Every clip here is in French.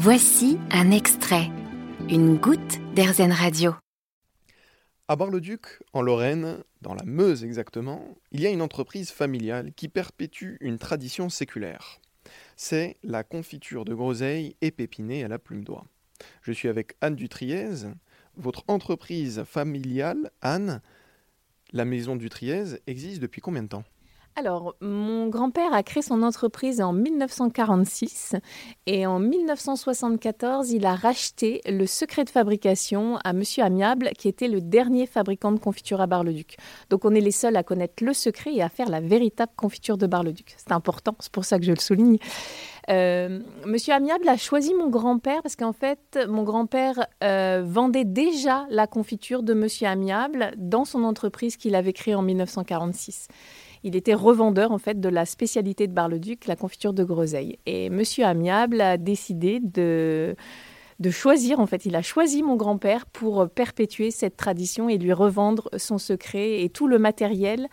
Voici un extrait, une goutte d'Airzen Radio. À Bar-le-Duc, en Lorraine, dans la Meuse exactement, il y a une entreprise familiale qui perpétue une tradition séculaire. C'est la confiture de groseille épépinée à la plume d'oie. Je suis avec Anne Dutriez. Votre entreprise familiale, Anne, la maison Dutriez, existe depuis combien de temps? Alors, mon grand-père a créé son entreprise en 1946 et en 1974, il a racheté le secret de fabrication à Monsieur Amiable, qui était le dernier fabricant de confiture à Bar-le-Duc. Donc, on est les seuls à connaître le secret et à faire la véritable confiture de Bar-le-Duc. C'est important, c'est pour ça que je le souligne. Euh, Monsieur Amiable a choisi mon grand-père parce qu'en fait, mon grand-père euh, vendait déjà la confiture de Monsieur Amiable dans son entreprise qu'il avait créée en 1946 il était revendeur en fait de la spécialité de Bar-le-Duc, la confiture de groseille. Et Monsieur Amiable a décidé de de choisir, en fait, il a choisi mon grand-père pour perpétuer cette tradition et lui revendre son secret et tout le matériel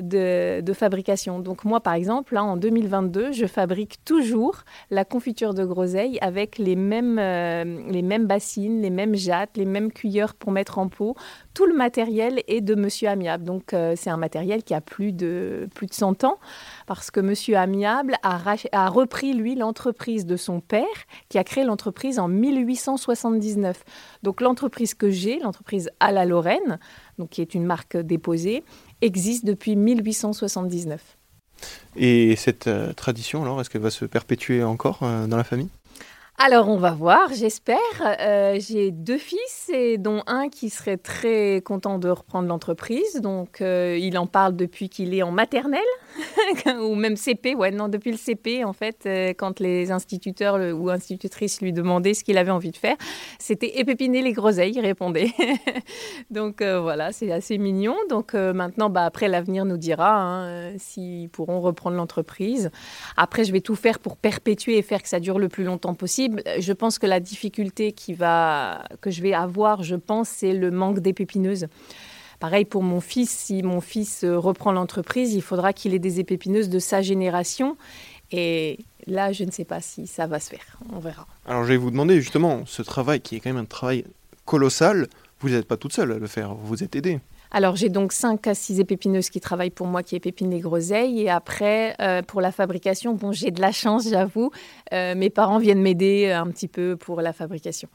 de, fabrication. Donc moi, par exemple, en 2022, je fabrique toujours la confiture de groseille avec les mêmes, euh, les mêmes bassines, les mêmes jattes, les mêmes cuillères pour mettre en pot. Tout le matériel est de Monsieur Amiable. Donc euh, c'est un matériel qui a plus de, plus de 100 ans parce que Monsieur Amiable a, a repris, lui, l'entreprise de son père qui a créé l'entreprise en 1879. Donc l'entreprise que j'ai, l'entreprise à la Lorraine, donc qui est une marque déposée, existe depuis 1879. Et cette euh, tradition, alors, est-ce qu'elle va se perpétuer encore euh, dans la famille? Alors, on va voir, j'espère. Euh, j'ai deux fils, et dont un qui serait très content de reprendre l'entreprise. Donc, euh, il en parle depuis qu'il est en maternelle, ou même CP. Ouais, non, depuis le CP, en fait, euh, quand les instituteurs ou institutrices lui demandaient ce qu'il avait envie de faire, c'était épépiner les groseilles, il répondait. Donc, voilà, c'est assez mignon. Donc, maintenant, bah, après, l'avenir nous dira hein, s'ils pourront reprendre l'entreprise. Après, je vais tout faire pour perpétuer et faire que ça dure le plus longtemps possible je pense que la difficulté que je vais avoir, je pense, c'est le manque d'épépineuses. Pareil pour mon fils, si mon fils euh, reprend l'entreprise, il faudra qu'il ait des épépineuses de sa génération. Et là, je ne sais pas si ça va se faire. On verra. Alors, je vais vous demander justement, ce travail qui est quand même un travail colossal, vous n'êtes pas toute seule à le faire, vous êtes aidée. Alors j'ai donc 5 à 6 épépineuses qui travaillent pour moi, qui épépinent les groseilles. Et après, euh, pour la fabrication, bon, j'ai de la chance, j'avoue. Euh, mes parents viennent m'aider un petit peu pour la fabrication.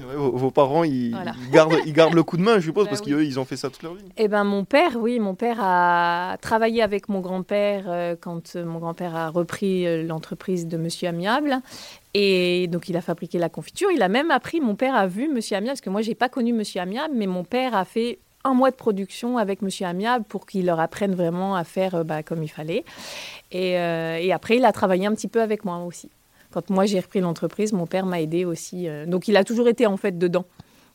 Vrai, vos, parents, ils, gardent, ils, gardent, le coup de main, je suppose, bah parce qu'eux, ils ont fait ça toute leur vie. Eh ben, mon père, oui, mon père a travaillé avec mon grand-père euh, quand mon grand-père a repris l'entreprise de Monsieur Amiable. Et donc, il a fabriqué la confiture. Il a même appris, mon père a vu Monsieur Amiable, parce que moi, j'ai pas connu Monsieur Amiable, mais mon père a fait un mois de production avec Monsieur Amiable pour qu'il leur apprenne vraiment à faire euh, bah, comme il fallait. Euh, et, après, il a travaillé un petit peu avec moi aussi. Quand moi j'ai repris l'entreprise, mon père m'a aidé aussi. Euh, donc il a toujours été en fait dedans,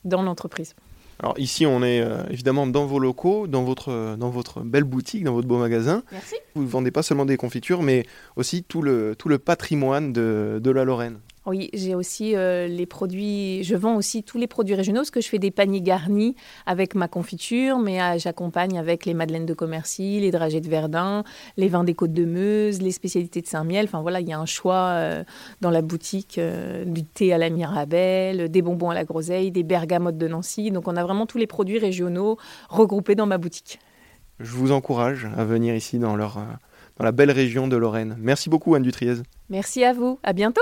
dans l'entreprise. Alors ici, on est évidemment dans vos locaux, dans votre, dans votre belle boutique, dans votre beau magasin. Merci. Vous ne vendez pas seulement des confitures, mais aussi tout le, tout le patrimoine de, de la Lorraine. Oui, j'ai aussi euh, les produits, je vends aussi tous les produits régionaux parce que je fais des paniers garnis avec ma confiture, mais euh, j'accompagne avec les madeleines de Commercy, les dragées de Verdun, les vins des Côtes de Meuse, les spécialités de Saint-Miel. Enfin voilà, il y a un choix euh, dans la boutique du thé à la Mirabelle, des bonbons à la groseille, des bergamotes de Nancy. Donc on a vraiment tous les produits régionaux regroupés dans ma boutique. Je vous encourage à venir ici dans, leur, dans la belle région de Lorraine. Merci beaucoup Anne Dutriez. Merci à vous. À bientôt.